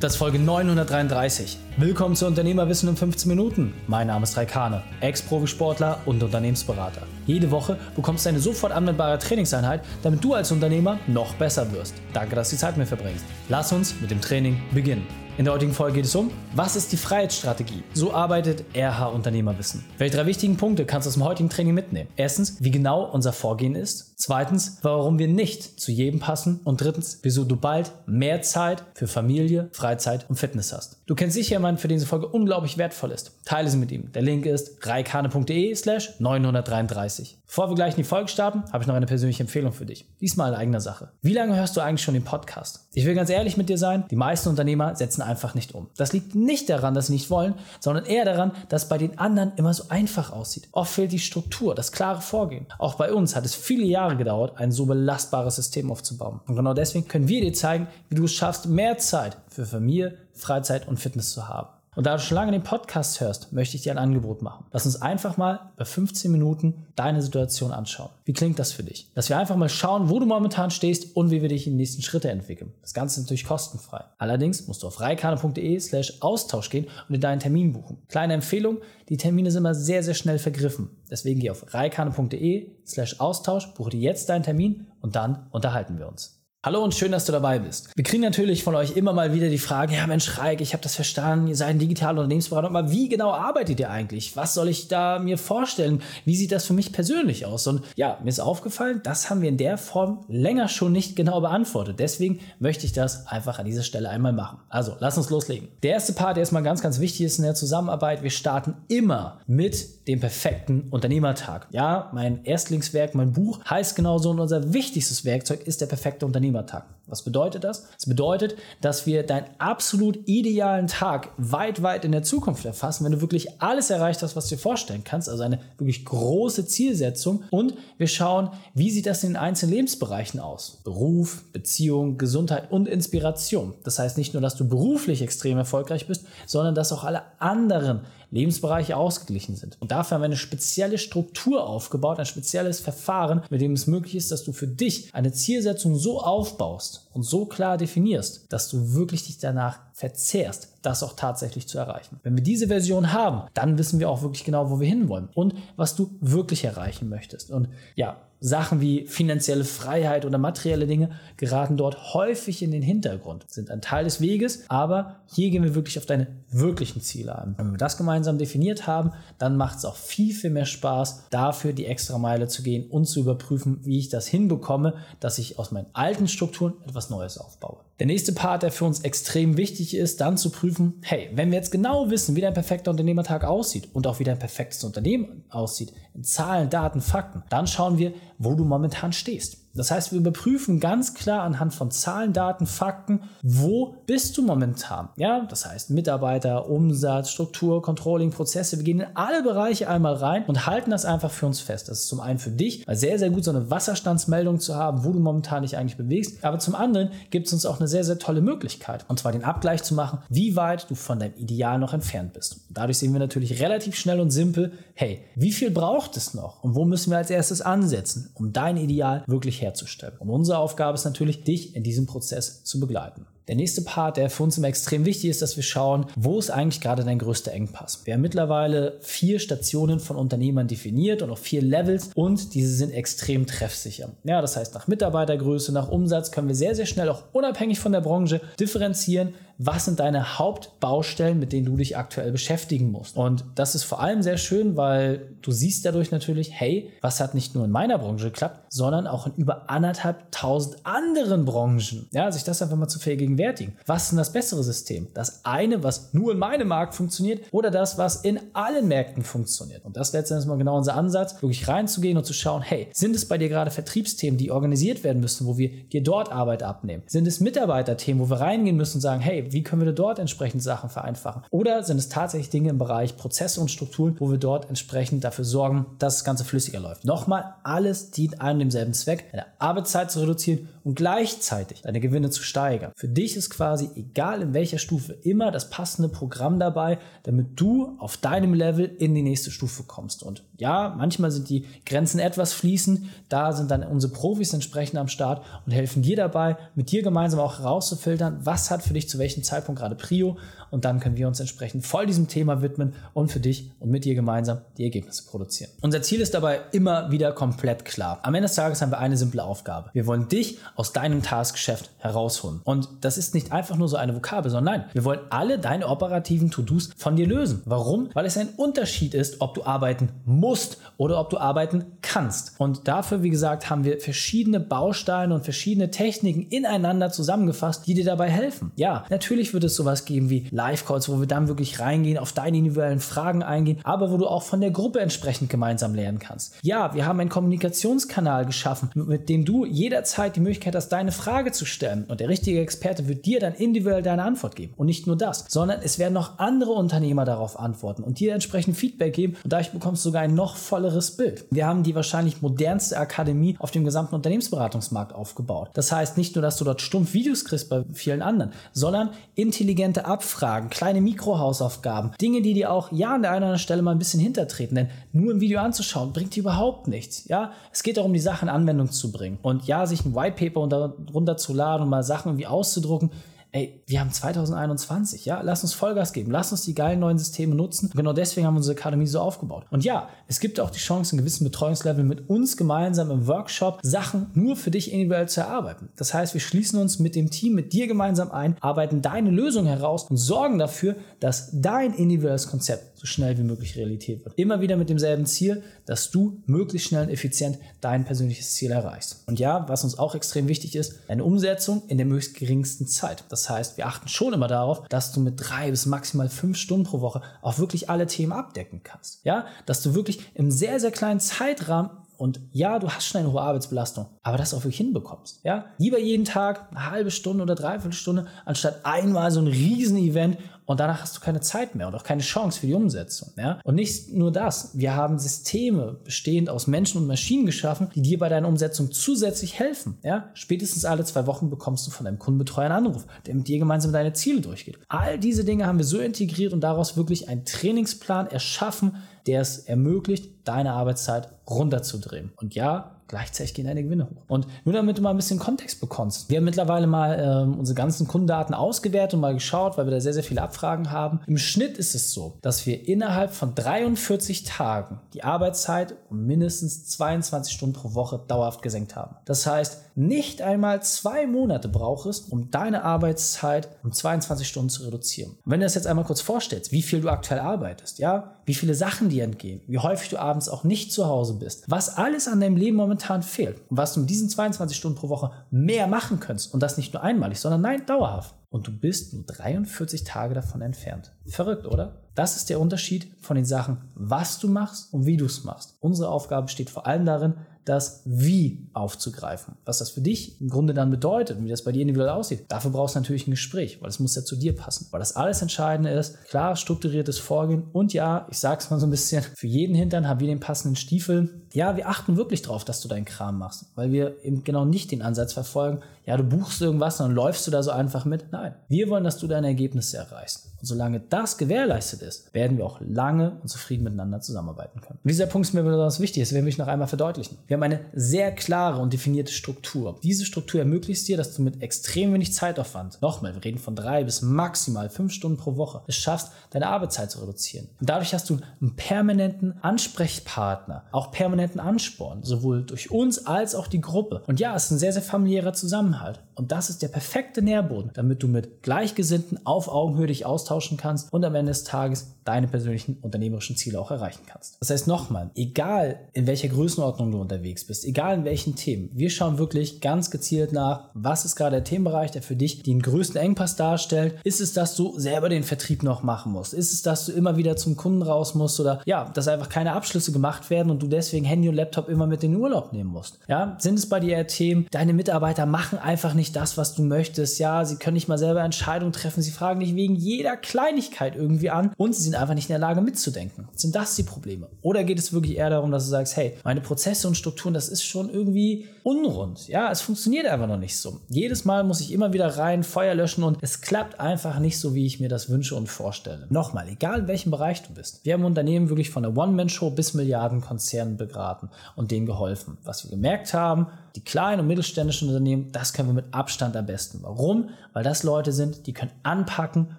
Das ist Folge 933. Willkommen zu Unternehmerwissen in 15 Minuten. Mein Name ist Raikane, Ex-Profisportler und Unternehmensberater. Jede Woche bekommst du eine sofort anwendbare Trainingseinheit, damit du als Unternehmer noch besser wirst. Danke, dass du die Zeit mit mir verbringst. Lass uns mit dem Training beginnen. In der heutigen Folge geht es um, was ist die Freiheitsstrategie? So arbeitet RH Unternehmerwissen. Welche drei wichtigen Punkte kannst du aus dem heutigen Training mitnehmen? Erstens, wie genau unser Vorgehen ist. Zweitens, warum wir nicht zu jedem passen. Und drittens, wieso du bald mehr Zeit für Familie, Freizeit und Fitness hast. Du kennst sicher jemanden, für den diese Folge unglaublich wertvoll ist. Teile sie mit ihm. Der Link ist reikane.de slash 933. Bevor wir gleich in die Folge starten, habe ich noch eine persönliche Empfehlung für dich. Diesmal in eigener Sache. Wie lange hörst du eigentlich schon den Podcast? Ich will ganz ehrlich mit dir sein, die meisten Unternehmer setzen einfach nicht um. Das liegt nicht daran, dass sie nicht wollen, sondern eher daran, dass bei den anderen immer so einfach aussieht. Oft fehlt die Struktur, das klare Vorgehen. Auch bei uns hat es viele Jahre gedauert, ein so belastbares System aufzubauen. Und genau deswegen können wir dir zeigen, wie du es schaffst, mehr Zeit für Familie, Freizeit und Fitness zu haben. Und da du schon lange den Podcast hörst, möchte ich dir ein Angebot machen. Lass uns einfach mal bei 15 Minuten deine Situation anschauen. Wie klingt das für dich? Dass wir einfach mal schauen, wo du momentan stehst und wie wir dich in die nächsten Schritte entwickeln. Das Ganze ist natürlich kostenfrei. Allerdings musst du auf reikane.de slash Austausch gehen und dir deinen Termin buchen. Kleine Empfehlung, die Termine sind immer sehr, sehr schnell vergriffen. Deswegen geh auf reikane.de slash Austausch, buche dir jetzt deinen Termin und dann unterhalten wir uns. Hallo und schön, dass du dabei bist. Wir kriegen natürlich von euch immer mal wieder die Frage, ja Mensch Reik, ich habe das verstanden, ihr seid ein digitaler Unternehmensberater, aber wie genau arbeitet ihr eigentlich? Was soll ich da mir vorstellen? Wie sieht das für mich persönlich aus? Und ja, mir ist aufgefallen, das haben wir in der Form länger schon nicht genau beantwortet. Deswegen möchte ich das einfach an dieser Stelle einmal machen. Also, lass uns loslegen. Der erste Part, der erstmal ganz, ganz wichtig ist in der Zusammenarbeit, wir starten immer mit dem perfekten Unternehmertag. Ja, mein Erstlingswerk, mein Buch heißt genauso und unser wichtigstes Werkzeug ist der perfekte Unternehmertag. Unternehmertag. Was bedeutet das? Das bedeutet, dass wir deinen absolut idealen Tag weit, weit in der Zukunft erfassen, wenn du wirklich alles erreicht hast, was du dir vorstellen kannst, also eine wirklich große Zielsetzung. Und wir schauen, wie sieht das in den einzelnen Lebensbereichen aus? Beruf, Beziehung, Gesundheit und Inspiration. Das heißt nicht nur, dass du beruflich extrem erfolgreich bist, sondern dass auch alle anderen Lebensbereiche ausgeglichen sind. Und dafür haben wir eine spezielle Struktur aufgebaut, ein spezielles Verfahren, mit dem es möglich ist, dass du für dich eine Zielsetzung so aufbaust und so klar definierst, dass du wirklich dich danach verzehrst, das auch tatsächlich zu erreichen. Wenn wir diese Version haben, dann wissen wir auch wirklich genau, wo wir hinwollen und was du wirklich erreichen möchtest. Und ja, Sachen wie finanzielle Freiheit oder materielle Dinge geraten dort häufig in den Hintergrund, sind ein Teil des Weges, aber hier gehen wir wirklich auf deine wirklichen Ziele an. Wenn wir das gemeinsam definiert haben, dann macht es auch viel, viel mehr Spaß, dafür die extra Meile zu gehen und zu überprüfen, wie ich das hinbekomme, dass ich aus meinen alten Strukturen etwas Neues aufbaue. Der nächste Part, der für uns extrem wichtig ist, dann zu prüfen, hey, wenn wir jetzt genau wissen, wie dein perfekter Unternehmertag aussieht und auch wie dein perfektes Unternehmen aussieht, in Zahlen, Daten, Fakten, dann schauen wir, wo du momentan stehst. Das heißt, wir überprüfen ganz klar anhand von Zahlen, Daten, Fakten, wo bist du momentan? Ja, das heißt Mitarbeiter, Umsatz, Struktur, Controlling, Prozesse. Wir gehen in alle Bereiche einmal rein und halten das einfach für uns fest. Das ist zum einen für dich sehr, sehr gut, so eine Wasserstandsmeldung zu haben, wo du momentan dich eigentlich bewegst. Aber zum anderen gibt es uns auch eine sehr, sehr tolle Möglichkeit. Und zwar den Abgleich zu machen, wie weit du von deinem Ideal noch entfernt bist. Dadurch sehen wir natürlich relativ schnell und simpel, hey, wie viel braucht es noch? Und wo müssen wir als erstes ansetzen, um dein Ideal wirklich herzustellen? Und unsere Aufgabe ist natürlich, dich in diesem Prozess zu begleiten. Der nächste Part, der für uns immer extrem wichtig ist, dass wir schauen, wo ist eigentlich gerade dein größter Engpass. Wir haben mittlerweile vier Stationen von Unternehmern definiert und auch vier Levels und diese sind extrem treffsicher. Ja, das heißt, nach Mitarbeitergröße, nach Umsatz können wir sehr, sehr schnell auch unabhängig von der Branche differenzieren, was sind deine Hauptbaustellen, mit denen du dich aktuell beschäftigen musst. Und das ist vor allem sehr schön, weil du siehst dadurch natürlich, hey, was hat nicht nur in meiner Branche geklappt, sondern auch in über anderthalb tausend anderen Branchen. Ja, sich das einfach mal zu vergegenwärtigen. Was ist denn das bessere System? Das eine, was nur in meinem Markt funktioniert oder das, was in allen Märkten funktioniert? Und das letztendlich mal genau unser Ansatz, wirklich reinzugehen und zu schauen, hey, sind es bei dir gerade Vertriebsthemen, die organisiert werden müssen, wo wir dir dort Arbeit abnehmen? Sind es Mitarbeiterthemen, wo wir reingehen müssen und sagen, hey, wie können wir dort entsprechend Sachen vereinfachen? Oder sind es tatsächlich Dinge im Bereich Prozesse und Strukturen, wo wir dort entsprechend dafür sorgen, dass das Ganze flüssiger läuft? Nochmal, alles dient einem demselben Zweck, eine Arbeitszeit zu reduzieren und gleichzeitig deine Gewinne zu steigern. Für dich ist quasi, egal in welcher Stufe, immer das passende Programm dabei, damit du auf deinem Level in die nächste Stufe kommst. Und ja, manchmal sind die Grenzen etwas fließend, da sind dann unsere Profis entsprechend am Start und helfen dir dabei, mit dir gemeinsam auch herauszufiltern, was hat für dich zu welchem welchem Zeitpunkt gerade Prio und dann können wir uns entsprechend voll diesem Thema widmen und für dich und mit dir gemeinsam die Ergebnisse produzieren. Unser Ziel ist dabei immer wieder komplett klar. Am Ende des Tages haben wir eine simple Aufgabe. Wir wollen dich aus deinem Taskgeschäft herausholen. Und das ist nicht einfach nur so eine Vokabel, sondern nein, wir wollen alle deine operativen To-Dos von dir lösen. Warum? Weil es ein Unterschied ist, ob du arbeiten musst oder ob du arbeiten kannst. Und dafür, wie gesagt, haben wir verschiedene Bausteine und verschiedene Techniken ineinander zusammengefasst, die dir dabei helfen. Ja, natürlich wird es sowas geben wie Live-Calls, wo wir dann wirklich reingehen, auf deine individuellen Fragen eingehen, aber wo du auch von der Gruppe entsprechend gemeinsam lernen kannst. Ja, wir haben einen Kommunikationskanal geschaffen, mit dem du jederzeit die Möglichkeit hast, deine Frage zu stellen. Und der richtige Experte wird dir dann individuell deine Antwort geben. Und nicht nur das, sondern es werden noch andere Unternehmer darauf antworten und dir entsprechend Feedback geben. Und dadurch bekommst du sogar ein noch volleres Bild. Wir haben die wahrscheinlich modernste Akademie auf dem gesamten Unternehmensberatungsmarkt aufgebaut. Das heißt nicht nur, dass du dort stumpf Videos kriegst bei vielen anderen, sondern intelligente Abfragen, kleine Mikrohausaufgaben, Dinge, die dir auch ja an der einen oder anderen Stelle mal ein bisschen hintertreten. Denn nur ein Video anzuschauen bringt dir überhaupt nichts. Ja, es geht darum, die Sachen in Anwendung zu bringen. Und ja, sich ein White Paper runterzuladen und mal Sachen irgendwie auszudrucken, ey, wir haben 2021, ja, lass uns Vollgas geben, lass uns die geilen neuen Systeme nutzen. genau deswegen haben wir unsere Akademie so aufgebaut. Und ja, es gibt auch die Chance, in gewissen Betreuungslevel mit uns gemeinsam im Workshop Sachen nur für dich individuell zu erarbeiten. Das heißt, wir schließen uns mit dem Team, mit dir gemeinsam ein, arbeiten deine Lösung heraus und sorgen dafür, dass dein individuelles Konzept so schnell wie möglich Realität wird. Immer wieder mit demselben Ziel, dass du möglichst schnell und effizient dein persönliches Ziel erreichst. Und ja, was uns auch extrem wichtig ist, eine Umsetzung in der möglichst geringsten Zeit. Das heißt, wir achten schon immer darauf, dass du mit drei bis maximal fünf Stunden pro Woche auch wirklich alle Themen abdecken kannst. Ja, dass du wirklich im sehr, sehr kleinen Zeitrahmen und ja, du hast schon eine hohe Arbeitsbelastung, aber das auch wirklich hinbekommst. Ja, lieber jeden Tag eine halbe Stunde oder dreiviertel Stunde, anstatt einmal so ein Riesen-Event und danach hast du keine Zeit mehr und auch keine Chance für die Umsetzung. Ja? Und nicht nur das, wir haben Systeme bestehend aus Menschen und Maschinen geschaffen, die dir bei deiner Umsetzung zusätzlich helfen. Ja? Spätestens alle zwei Wochen bekommst du von deinem Kundenbetreuer einen Anruf, der mit dir gemeinsam deine Ziele durchgeht. All diese Dinge haben wir so integriert und daraus wirklich einen Trainingsplan erschaffen, der es ermöglicht, deine Arbeitszeit runterzudrehen. Und ja, gleichzeitig gehen deine Gewinne hoch. Und nur damit du mal ein bisschen Kontext bekommst. Wir haben mittlerweile mal ähm, unsere ganzen Kundendaten ausgewertet und mal geschaut, weil wir da sehr, sehr viele Abfragen haben. Im Schnitt ist es so, dass wir innerhalb von 43 Tagen die Arbeitszeit um mindestens 22 Stunden pro Woche dauerhaft gesenkt haben. Das heißt, nicht einmal zwei Monate braucht es, um deine Arbeitszeit um 22 Stunden zu reduzieren. Und wenn du das jetzt einmal kurz vorstellst, wie viel du aktuell arbeitest, ja, wie viele Sachen dir entgehen, wie häufig du abends auch nicht zu Hause bist, was alles an deinem Leben momentan fehlt und was du mit diesen 22 Stunden pro Woche mehr machen könntest und das nicht nur einmalig, sondern nein, dauerhaft. Und du bist nur 43 Tage davon entfernt. Verrückt, oder? Das ist der Unterschied von den Sachen, was du machst und wie du es machst. Unsere Aufgabe besteht vor allem darin, das Wie aufzugreifen. Was das für dich im Grunde dann bedeutet und wie das bei dir individuell aussieht. Dafür brauchst du natürlich ein Gespräch, weil es muss ja zu dir passen. Weil das alles Entscheidende ist, klar strukturiertes Vorgehen und ja, ich sag's mal so ein bisschen, für jeden Hintern haben wir den passenden Stiefel. Ja, wir achten wirklich darauf, dass du deinen Kram machst, weil wir eben genau nicht den Ansatz verfolgen, ja, du buchst irgendwas und dann läufst du da so einfach mit. Nein, wir wollen, dass du deine Ergebnisse erreichst. Und solange das gewährleistet ist, werden wir auch lange und zufrieden miteinander zusammenarbeiten können. Und dieser Punkt ist mir besonders wichtig, das will ich noch einmal verdeutlichen. Wir haben eine sehr klare und definierte Struktur. Diese Struktur ermöglicht dir, dass du mit extrem wenig Zeitaufwand, nochmal, wir reden von drei bis maximal fünf Stunden pro Woche, es schaffst, deine Arbeitszeit zu reduzieren. Und dadurch hast du einen permanenten Ansprechpartner, auch permanenten Ansporn, sowohl durch uns als auch die Gruppe. Und ja, es ist ein sehr, sehr familiärer Zusammenhalt. Und das ist der perfekte Nährboden, damit du mit Gleichgesinnten auf Augenhöhe dich austauschen kannst und am Ende des Tages deine persönlichen unternehmerischen Ziele auch erreichen kannst. Das heißt nochmal, egal in welcher Größenordnung du unterwegs bist, egal in welchen Themen, wir schauen wirklich ganz gezielt nach, was ist gerade der Themenbereich, der für dich den größten Engpass darstellt. Ist es, dass du selber den Vertrieb noch machen musst? Ist es, dass du immer wieder zum Kunden raus musst oder ja, dass einfach keine Abschlüsse gemacht werden und du deswegen Handy und Laptop immer mit in den Urlaub nehmen musst? Ja, sind es bei dir Themen, deine Mitarbeiter machen einfach nicht das, was du möchtest? Ja, sie können nicht mal selber Entscheidungen treffen, sie fragen dich wegen jeder Kleinigkeit irgendwie an und sie sind einfach nicht in der Lage mitzudenken. Sind das die Probleme? Oder geht es wirklich eher darum, dass du sagst, hey, meine Prozesse und Strukturen, das ist schon irgendwie unrund. Ja, es funktioniert einfach noch nicht so. Jedes Mal muss ich immer wieder rein, Feuer löschen und es klappt einfach nicht so, wie ich mir das wünsche und vorstelle. Nochmal, egal in welchem Bereich du bist. Wir haben Unternehmen wirklich von der One-Man-Show bis Milliardenkonzernen beraten und denen geholfen. Was wir gemerkt haben, die kleinen und mittelständischen Unternehmen, das können wir mit Abstand am besten. Warum? Weil das Leute sind, die können anpacken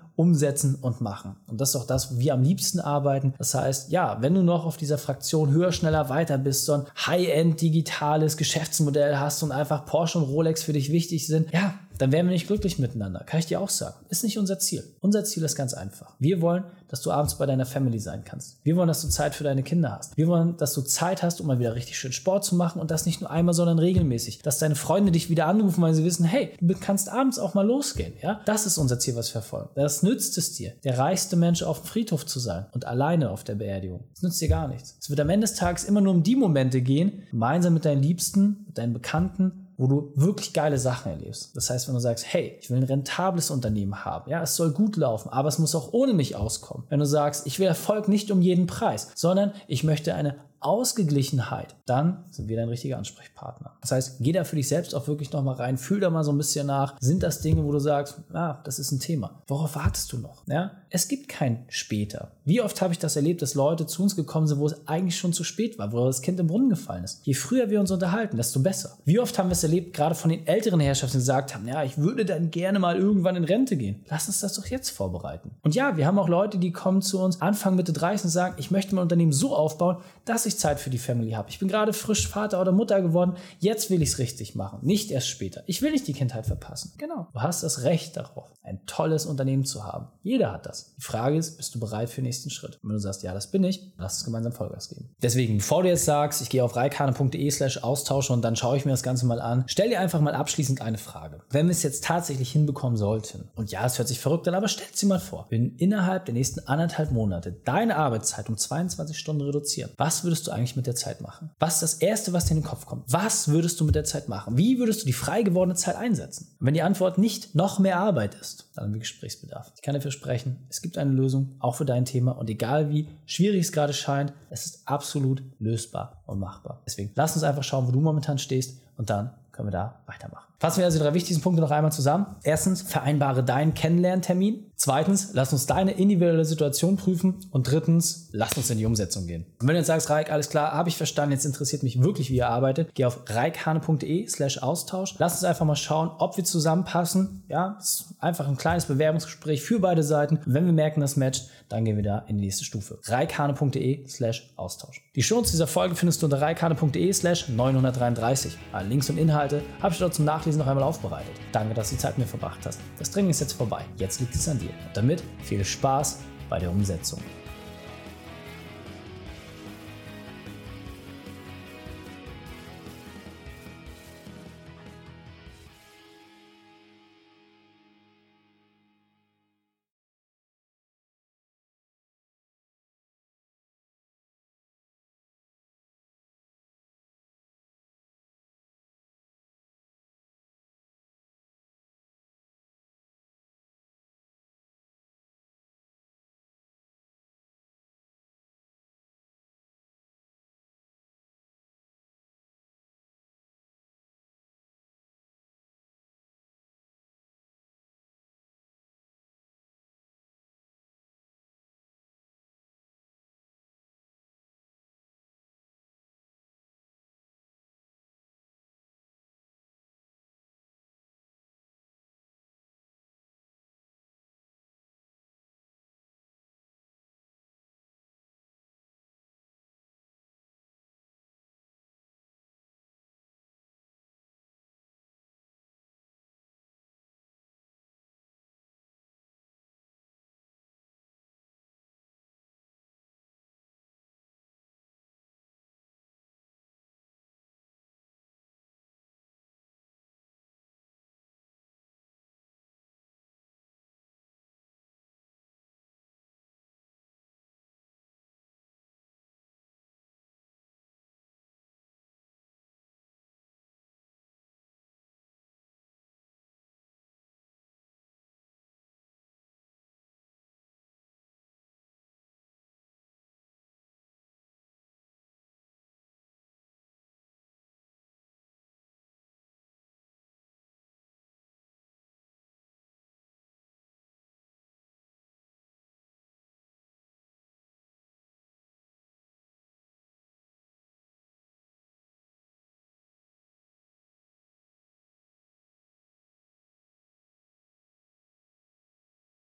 umsetzen und machen. Und das ist auch das, wo wir am liebsten arbeiten. Das heißt, ja, wenn du noch auf dieser Fraktion höher, schneller, weiter bist, so ein High-End digitales Geschäftsmodell hast und einfach Porsche und Rolex für dich wichtig sind, ja, dann wären wir nicht glücklich miteinander. Kann ich dir auch sagen. Ist nicht unser Ziel. Unser Ziel ist ganz einfach. Wir wollen, dass du abends bei deiner Family sein kannst. Wir wollen, dass du Zeit für deine Kinder hast. Wir wollen, dass du Zeit hast, um mal wieder richtig schön Sport zu machen und das nicht nur einmal, sondern regelmäßig. Dass deine Freunde dich wieder anrufen, weil sie wissen, hey, du kannst abends auch mal losgehen. Ja, das ist unser Ziel, was wir verfolgen. Das nützt es dir, der reichste Mensch auf dem Friedhof zu sein und alleine auf der Beerdigung. Das nützt dir gar nichts. Es wird am Ende des Tages immer nur um die Momente gehen, gemeinsam mit deinen Liebsten, mit deinen Bekannten wo du wirklich geile Sachen erlebst. Das heißt, wenn du sagst, hey, ich will ein rentables Unternehmen haben, ja, es soll gut laufen, aber es muss auch ohne mich auskommen. Wenn du sagst, ich will Erfolg nicht um jeden Preis, sondern ich möchte eine Ausgeglichenheit, dann sind wir dein richtiger Ansprechpartner. Das heißt, geh da für dich selbst auch wirklich nochmal rein, fühl da mal so ein bisschen nach. Sind das Dinge, wo du sagst, ah, das ist ein Thema? Worauf wartest du noch? Ja? Es gibt kein später. Wie oft habe ich das erlebt, dass Leute zu uns gekommen sind, wo es eigentlich schon zu spät war, wo das Kind im Brunnen gefallen ist. Je früher wir uns unterhalten, desto besser. Wie oft haben wir es erlebt, gerade von den älteren Herrschaften, die gesagt haben, ja, ich würde dann gerne mal irgendwann in Rente gehen. Lass uns das doch jetzt vorbereiten. Und ja, wir haben auch Leute, die kommen zu uns Anfang Mitte 30 und sagen, ich möchte mein Unternehmen so aufbauen, dass ich Zeit für die Family habe. Ich bin gerade frisch Vater oder Mutter geworden. Jetzt will ich es richtig machen, nicht erst später. Ich will nicht die Kindheit verpassen. Genau. Du hast das Recht darauf, ein tolles Unternehmen zu haben. Jeder hat das. Die Frage ist, bist du bereit für den nächsten Schritt? Und wenn du sagst, ja, das bin ich, lass uns gemeinsam Vollgas geben. Deswegen, bevor du jetzt sagst, ich gehe auf reikane.de slash Austausch und dann schaue ich mir das Ganze mal an, stell dir einfach mal abschließend eine Frage. Wenn wir es jetzt tatsächlich hinbekommen sollten, und ja, es hört sich verrückt an, aber stell dir mal vor, wenn innerhalb der nächsten anderthalb Monate deine Arbeitszeit um 22 Stunden reduzieren, was würdest du eigentlich mit der Zeit machen? Was ist das Erste, was dir in den Kopf kommt? Was würdest du mit der Zeit machen? Wie würdest du die frei gewordene Zeit einsetzen? Wenn die Antwort nicht noch mehr Arbeit ist, dann haben wir Gesprächsbedarf. Ich kann dir versprechen, es gibt eine Lösung, auch für dein Thema. Und egal wie schwierig es gerade scheint, es ist absolut lösbar und machbar. Deswegen lass uns einfach schauen, wo du momentan stehst und dann können wir da weitermachen. Fassen wir also die drei wichtigsten Punkte noch einmal zusammen. Erstens, vereinbare deinen Kennenlerntermin. Zweitens, lass uns deine individuelle Situation prüfen. Und drittens, lass uns in die Umsetzung gehen. Und wenn du jetzt sagst, Reik, alles klar, habe ich verstanden, jetzt interessiert mich wirklich, wie ihr arbeitet, geh auf reikhane.de slash Austausch. Lass uns einfach mal schauen, ob wir zusammenpassen. Ja, ist einfach ein kleines Bewerbungsgespräch für beide Seiten. Und wenn wir merken, das matcht, dann gehen wir da in die nächste Stufe. reikhane.de slash Austausch. Die Shows dieser Folge findest du unter reikhane.de slash 933. Alle Links und Inhalte habe ich dort zum Nachlesen noch einmal aufbereitet. Danke, dass du die Zeit mit mir verbracht hast. Das Training ist jetzt vorbei. Jetzt liegt es an dir. Und damit viel Spaß bei der Umsetzung.